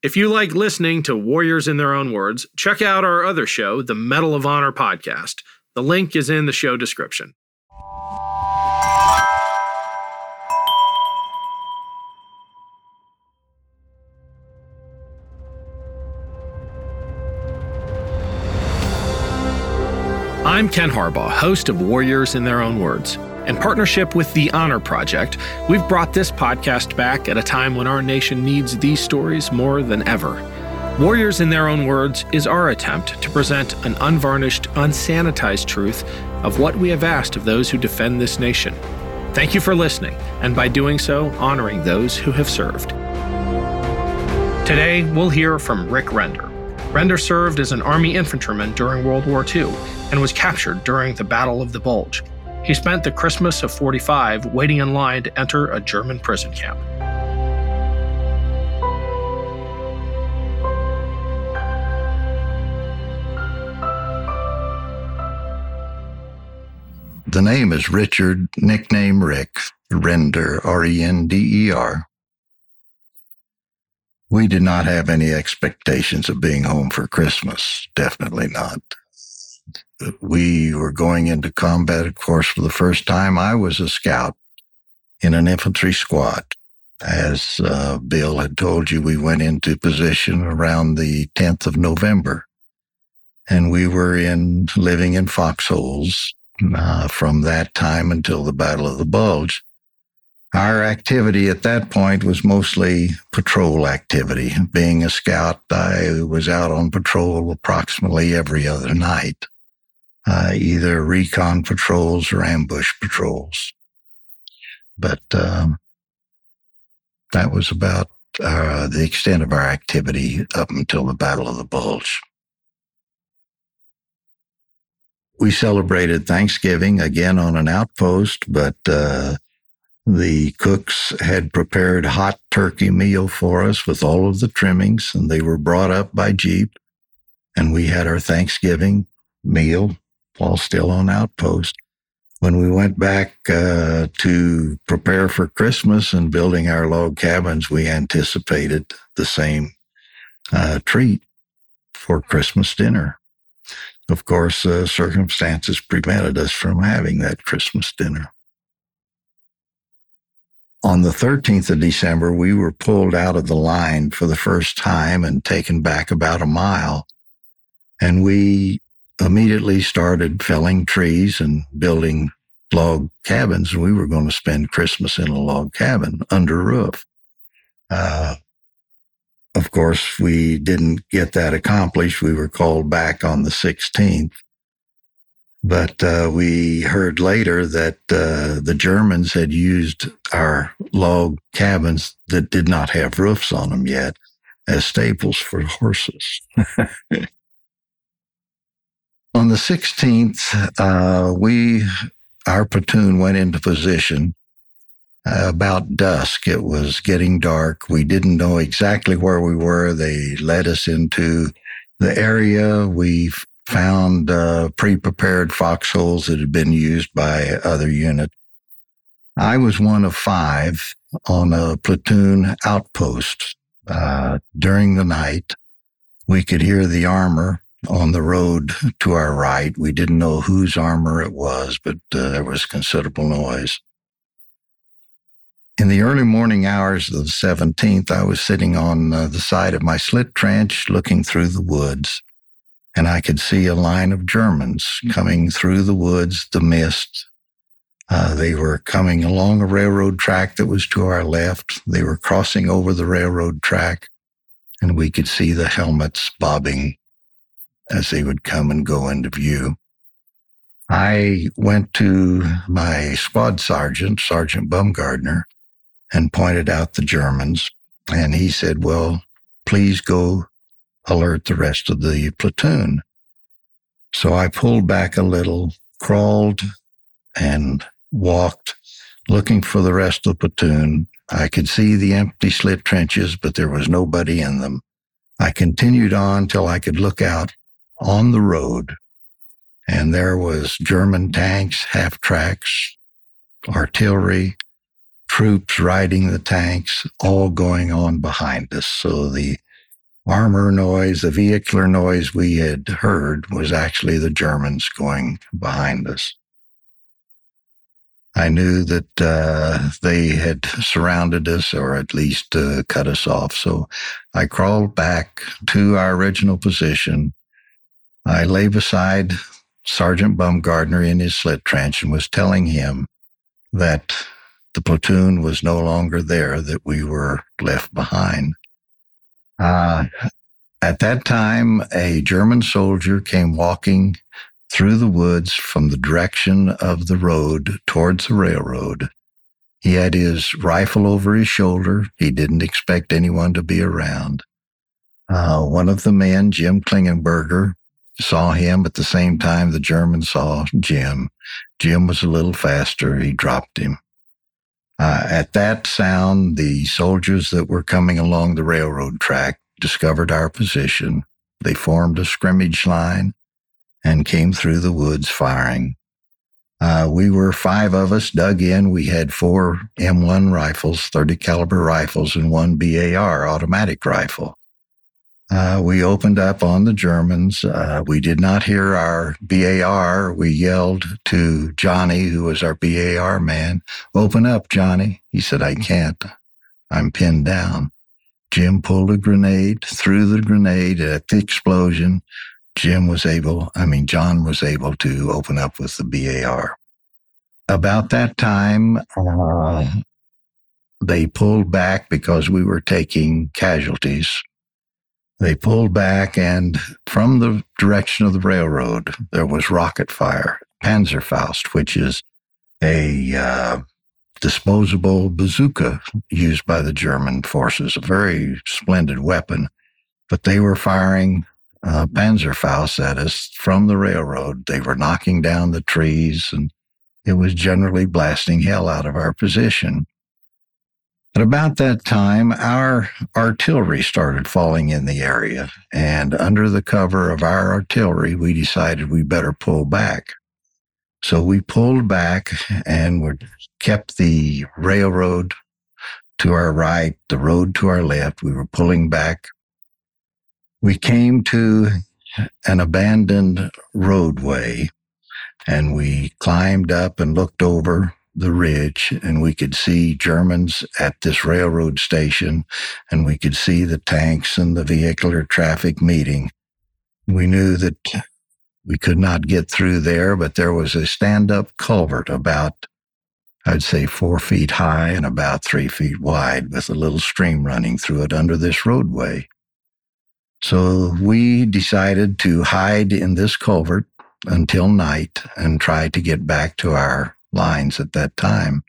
If you like listening to Warriors in Their Own Words, check out our other show, the Medal of Honor podcast. The link is in the show description. I'm Ken Harbaugh, host of Warriors in Their Own Words. In partnership with the Honor Project, we've brought this podcast back at a time when our nation needs these stories more than ever. Warriors in Their Own Words is our attempt to present an unvarnished, unsanitized truth of what we have asked of those who defend this nation. Thank you for listening, and by doing so, honoring those who have served. Today, we'll hear from Rick Render. Render served as an Army infantryman during World War II and was captured during the Battle of the Bulge. He spent the Christmas of 45 waiting in line to enter a German prison camp. The name is Richard, nickname Rick, Render, R E N D E R. We did not have any expectations of being home for Christmas. Definitely not we were going into combat, of course, for the first time. I was a scout in an infantry squad. As uh, Bill had told you, we went into position around the 10th of November, and we were in living in foxholes uh, from that time until the Battle of the Bulge. Our activity at that point was mostly patrol activity. Being a scout, I was out on patrol approximately every other night uh, either recon patrols or ambush patrols. But um, that was about uh, the extent of our activity up until the Battle of the Bulge. We celebrated Thanksgiving again on an outpost, but uh, the cooks had prepared hot turkey meal for us with all of the trimmings, and they were brought up by Jeep. And we had our Thanksgiving meal while still on outpost. When we went back uh, to prepare for Christmas and building our log cabins, we anticipated the same uh, treat for Christmas dinner. Of course, uh, circumstances prevented us from having that Christmas dinner. On the 13th of December, we were pulled out of the line for the first time and taken back about a mile. And we immediately started felling trees and building log cabins. We were going to spend Christmas in a log cabin under roof. Uh, of course, we didn't get that accomplished. We were called back on the 16th. But uh, we heard later that uh, the Germans had used our log cabins that did not have roofs on them yet as stables for horses. On the 16th, uh, we, our platoon went into position uh, about dusk. It was getting dark. We didn't know exactly where we were. They led us into the area. We found uh, pre-prepared foxholes that had been used by other units. I was one of five on a platoon outpost. Uh, during the night, we could hear the armor on the road to our right. We didn't know whose armor it was, but uh, there was considerable noise. In the early morning hours of the 17th, I was sitting on uh, the side of my slit trench looking through the woods, and I could see a line of Germans coming through the woods, the mist. Uh, they were coming along a railroad track that was to our left. They were crossing over the railroad track, and we could see the helmets bobbing as they would come and go into view. I went to my squad sergeant, Sergeant Bumgardner, and pointed out the Germans. And he said, Well, please go alert the rest of the platoon. So I pulled back a little, crawled, and walked looking for the rest of the platoon. I could see the empty slit trenches, but there was nobody in them. I continued on till I could look out on the road. And there was German tanks, half tracks, artillery, troops riding the tanks, all going on behind us. So the armor noise, the vehicular noise we had heard was actually the Germans going behind us. I knew that uh, they had surrounded us or at least uh, cut us off. So I crawled back to our original position. I lay beside Sergeant Bumgardner in his slit trench and was telling him that the platoon was no longer there, that we were left behind. Uh, at that time, a German soldier came walking through the woods from the direction of the road towards the railroad. He had his rifle over his shoulder. He didn't expect anyone to be around. Uh, one of the men, Jim Klingenberger, saw him at the same time the German saw Jim. Jim was a little faster. He dropped him. Uh, at that sound, the soldiers that were coming along the railroad track discovered our position. They formed a scrimmage line and came through the woods firing. Uh, we were five of us dug in. We had four M1 rifles, 30 caliber rifles, and one BAR automatic rifle. Uh, we opened up on the Germans. Uh, we did not hear our BAR. We yelled to Johnny, who was our BAR man, open up, Johnny. He said, I can't. I'm pinned down. Jim pulled a grenade, threw the grenade at the explosion. Jim was able, I mean, John was able to open up with the BAR. About that time, uh, they pulled back because we were taking casualties they pulled back, and from the direction of the railroad, there was rocket fire, Panzerfaust, which is a uh, disposable bazooka used by the German forces, a very splendid weapon. But they were firing uh, Panzerfaust at us from the railroad. They were knocking down the trees, and it was generally blasting hell out of our position. At about that time, our artillery started falling in the area. And under the cover of our artillery, we decided we better pull back. So we pulled back and we kept the railroad to our right, the road to our left. We were pulling back. We came to an abandoned roadway and we climbed up and looked over the ridge and we could see Germans at this railroad station and we could see the tanks and the vehicular traffic meeting. We knew that we could not get through there, but there was a stand up culvert about, I'd say, four feet high and about three feet wide with a little stream running through it under this roadway. So we decided to hide in this culvert until night and try to get back to our lines at that time.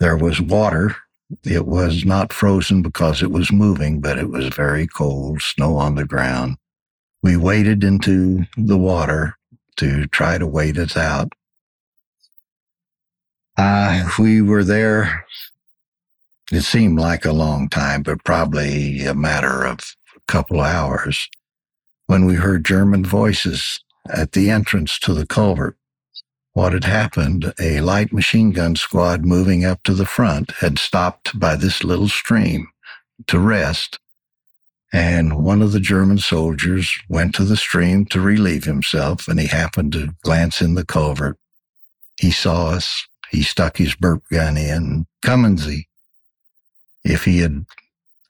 There was water. It was not frozen because it was moving, but it was very cold, snow on the ground. We waded into the water to try to wait us out. Uh, we were there. It seemed like a long time, but probably a matter of a couple of hours when we heard German voices at the entrance to the culvert what had happened, a light machine gun squad moving up to the front had stopped by this little stream to rest. And one of the German soldiers went to the stream to relieve himself, and he happened to glance in the culvert. He saw us. He stuck his burp gun in. Cumminsy. If he had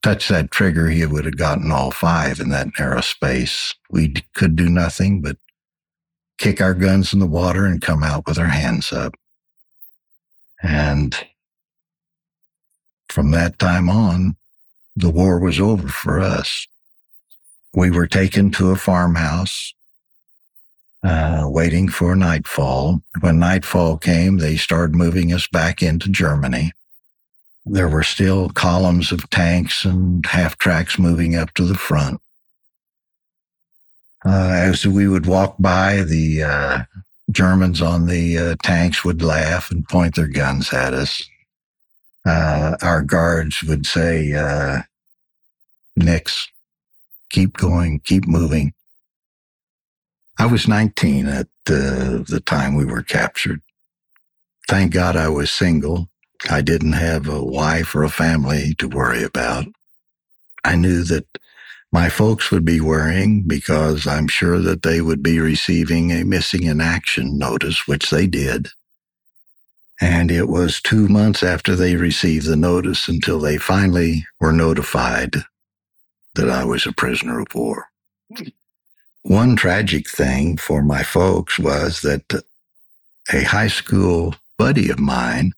touched that trigger, he would have gotten all five in that narrow space. We could do nothing but kick our guns in the water and come out with our hands up. And from that time on, the war was over for us. We were taken to a farmhouse, uh, waiting for nightfall. When nightfall came, they started moving us back into Germany. There were still columns of tanks and half tracks moving up to the front. Uh, as we would walk by, the uh, Germans on the uh, tanks would laugh and point their guns at us. Our guards would say, uh, Nix, keep going, keep moving. I was 19 at the time we were captured. Thank God I was single. I didn't have a wife or a family to worry about. I knew that my folks would be worrying because I'm sure that they would be receiving a missing in action notice, which they did. And it was two months after they received the notice until they finally were notified that I was a prisoner of war. One tragic thing for my folks was that a high school buddy of mine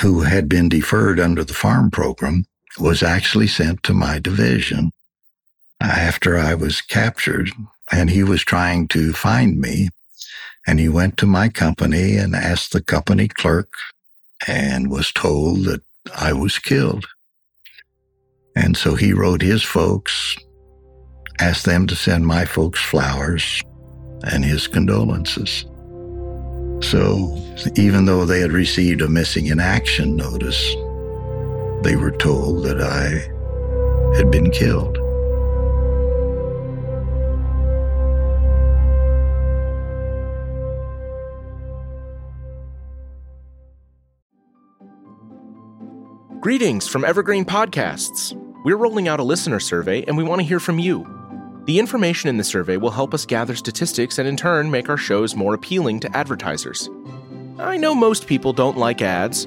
who had been deferred under the farm program was actually sent to my division after I was captured, and he was trying to find me. And he went to my company and asked the company clerk and was told that I was killed. And so he wrote his folks, asked them to send my folks flowers and his condolences. So even though they had received a missing in action notice, they were told that I had been killed. Greetings from Evergreen Podcasts. We're rolling out a listener survey and we want to hear from you. The information in the survey will help us gather statistics and in turn make our shows more appealing to advertisers. I know most people don't like ads,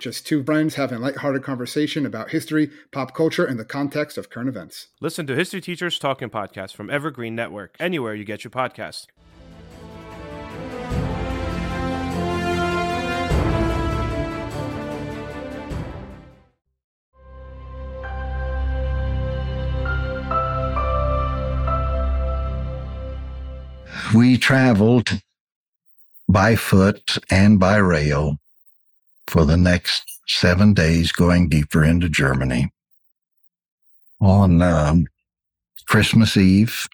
Just two friends having a lighthearted conversation about history, pop culture, and the context of current events. Listen to History Teachers Talking Podcast from Evergreen Network, anywhere you get your podcast. We traveled by foot and by rail for the next seven days, going deeper into Germany. On um, Christmas Eve,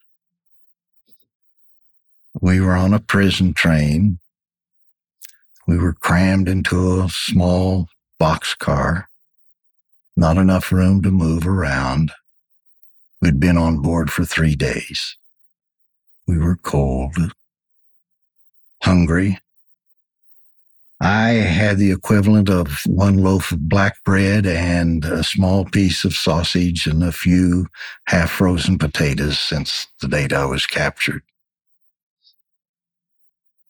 we were on a prison train. We were crammed into a small box car, not enough room to move around. We'd been on board for three days. We were cold, hungry, I had the equivalent of one loaf of black bread and a small piece of sausage and a few half frozen potatoes since the date I was captured.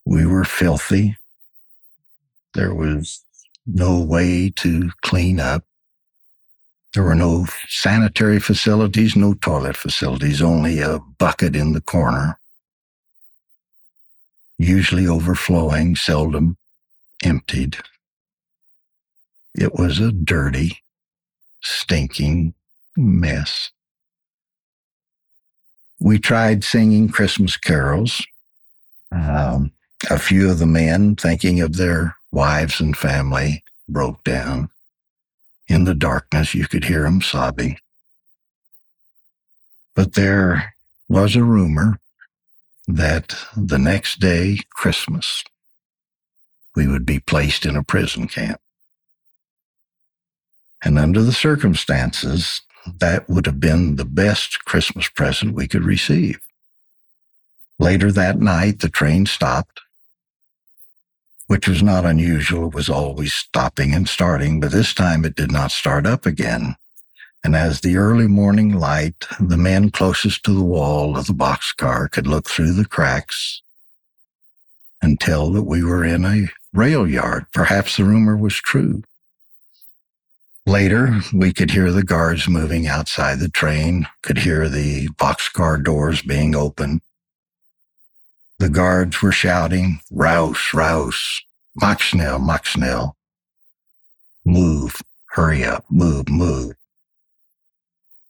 We were filthy. There was no way to clean up. There were no sanitary facilities, no toilet facilities, only a bucket in the corner, usually overflowing, seldom emptied. It was a dirty, stinking mess. We tried singing Christmas carols. Um, a few of the men, thinking of their wives and family, broke down. In the darkness, you could hear them sobbing. But there was a rumor that the next day, Christmas, we would be placed in a prison camp. And under the circumstances, that would have been the best Christmas present we could receive. Later that night, the train stopped, which was not unusual. It was always stopping and starting, but this time it did not start up again. And as the early morning light, the men closest to the wall of the boxcar could look through the cracks and tell that we were in a rail yard. Perhaps the rumor was true. Later, we could hear the guards moving outside the train, could hear the boxcar doors being opened. The guards were shouting, mach schnell, mach schnell. Move, hurry up, move, move.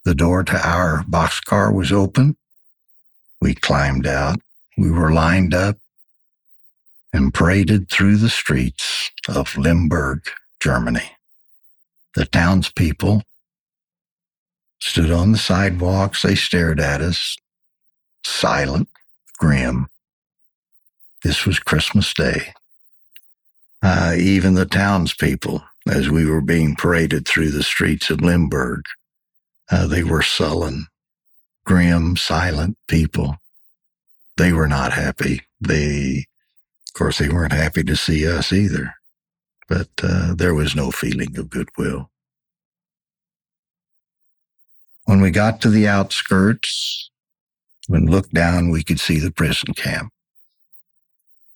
The door to our boxcar was open. We climbed out. We were lined up and paraded through the streets of Limburg, Germany. The townspeople stood on the sidewalks. They stared at us, silent, grim. This was Christmas Day. Uh, even the townspeople, as we were being paraded through the streets of Limburg, uh, they were sullen, grim, silent people. They were not happy. They, course, they weren't happy to see us either but uh, there was no feeling of goodwill. When we got to the outskirts, when looked down, we could see the prison camp.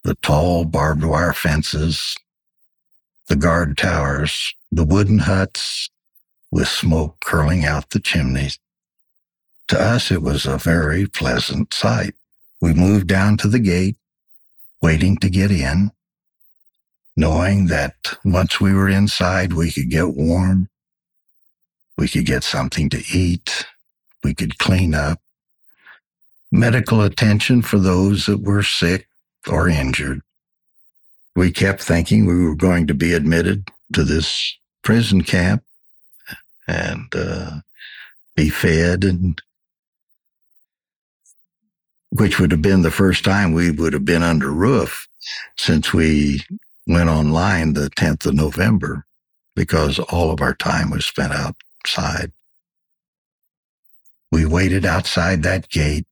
The tall barbed wire fences, the guard towers, the wooden huts with smoke curling out the chimneys. To us, it was a very pleasant sight. We moved down to the gate, waiting to get in knowing that once we were inside, we could get warm, we could get something to eat, we could clean up, medical attention for those that were sick or injured. We kept thinking we were going to be admitted to this prison camp and uh, be fed and which would have been the first time we would have been under roof since we went online the 10th of November because all of our time was spent outside. We waited outside that gate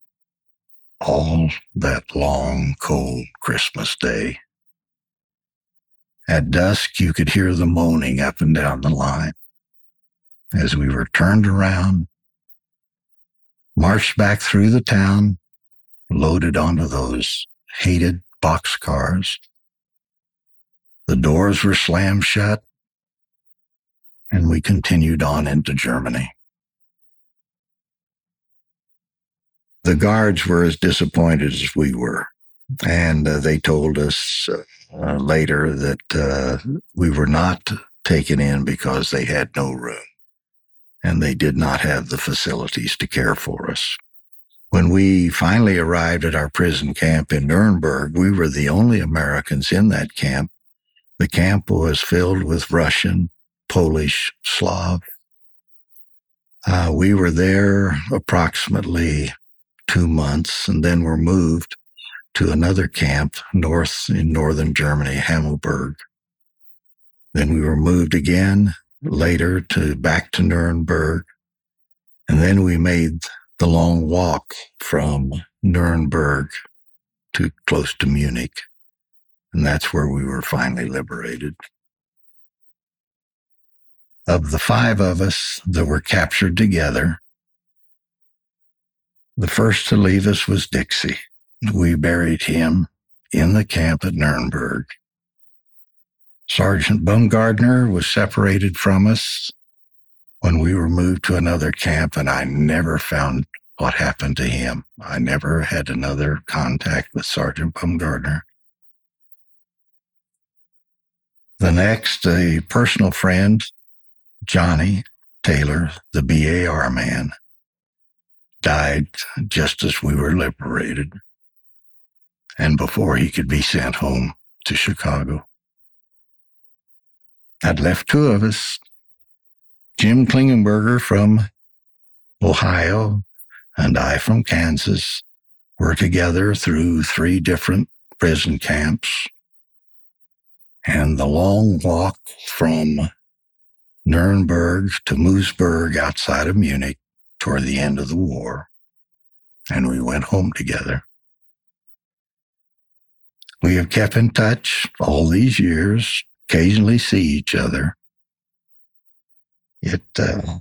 all that long, cold Christmas day. At dusk, you could hear the moaning up and down the line. As we were turned around, marched back through the town, loaded onto those hated boxcars, the doors were slammed shut, and we continued on into Germany. The guards were as disappointed as we were, and uh, they told us uh, later that uh, we were not taken in because they had no room and they did not have the facilities to care for us. When we finally arrived at our prison camp in Nuremberg, we were the only Americans in that camp the camp was filled with Russian, Polish, Slav. Uh, we were there approximately two months and then were moved to another camp north in northern Germany, Hammelburg. Then we were moved again later to back to Nuremberg. And then we made the long walk from Nuremberg to close to Munich. And that's where we were finally liberated. Of the five of us that were captured together, the first to leave us was Dixie. We buried him in the camp at Nuremberg. Sergeant Baumgardner was separated from us when we were moved to another camp, and I never found what happened to him. I never had another contact with Sergeant Baumgardner. The next, a personal friend, Johnny Taylor, the BAR man, died just as we were liberated and before he could be sent home to Chicago. I'd left two of us, Jim Klingenberger from Ohio and I from Kansas, were together through three different prison camps and the long walk from Nuremberg to Moosburg outside of Munich toward the end of the war. And we went home together. We have kept in touch all these years, occasionally see each other. It uh,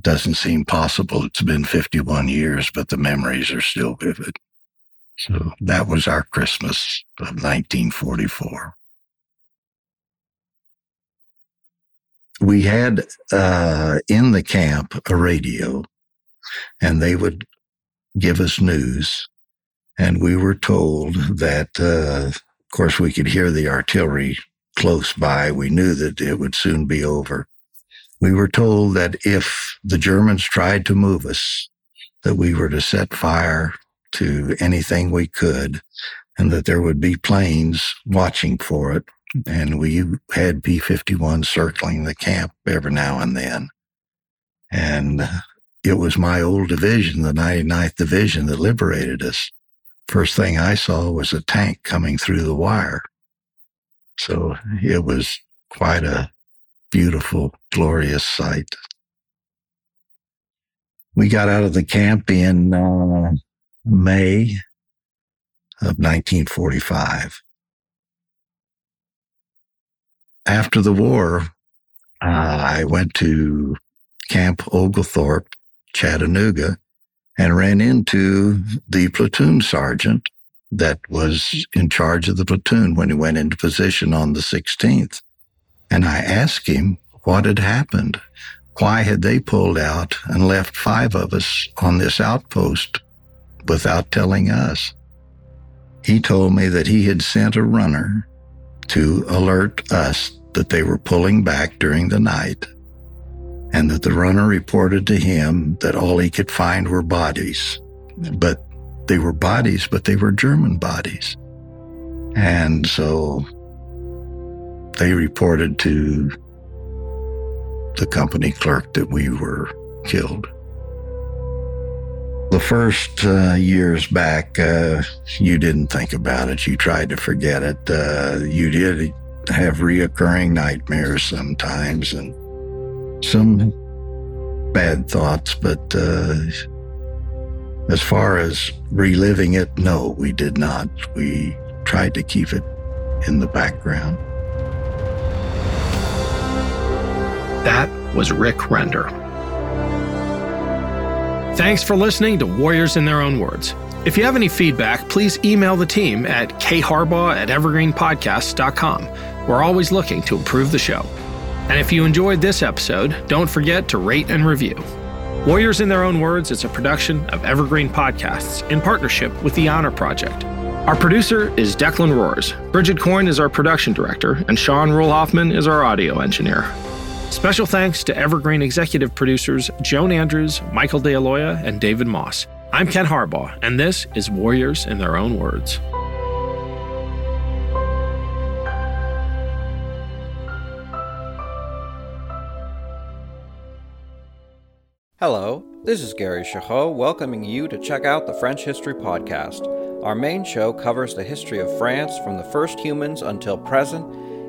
doesn't seem possible. It's been 51 years, but the memories are still vivid. So that was our Christmas of 1944. we had uh, in the camp a radio, and they would give us news. And we were told that, uh, of course, we could hear the artillery close by. We knew that it would soon be over. We were told that if the Germans tried to move us, that we were to set fire to anything we could and that there would be planes watching for it. And we had P 51 circling the camp every now and then. And it was my old division, the 99th Division, that liberated us. First thing I saw was a tank coming through the wire. So it was quite a beautiful, glorious sight. We got out of the camp in uh, May of 1945. After the war, uh, I went to Camp Oglethorpe, Chattanooga, and ran into the platoon sergeant that was in charge of the platoon when he went into position on the 16th. And I asked him what had happened. Why had they pulled out and left five of us on this outpost without telling us? He told me that he had sent a runner to alert us that they were pulling back during the night and that the runner reported to him that all he could find were bodies. But they were bodies, but they were German bodies. And so they reported to the company clerk that we were killed. The first uh, years back, uh, you didn't think about it. You tried to forget it. Uh, you did have reoccurring nightmares sometimes and some bad thoughts, but uh, as far as reliving it, no, we did not. We tried to keep it in the background. That was Rick Render. Thanks for listening to Warriors in Their Own Words. If you have any feedback, please email the team at kharbaugh at. We're always looking to improve the show. And if you enjoyed this episode, don't forget to rate and review. Warriors in Their Own Words is a production of Evergreen Podcasts in partnership with the Honor Project. Our producer is Declan Roars. Bridget Coyne is our production director, and Sean Rule-Hoffman is our audio engineer. Special thanks to Evergreen executive producers Joan Andrews, Michael DeAloia, and David Moss. I'm Ken Harbaugh, and this is Warriors in Their Own Words. Hello, this is Gary Chahot welcoming you to check out the French History Podcast. Our main show covers the history of France from the first humans until present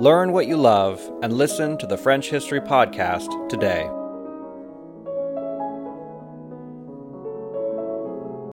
Learn what you love and listen to the French History Podcast today.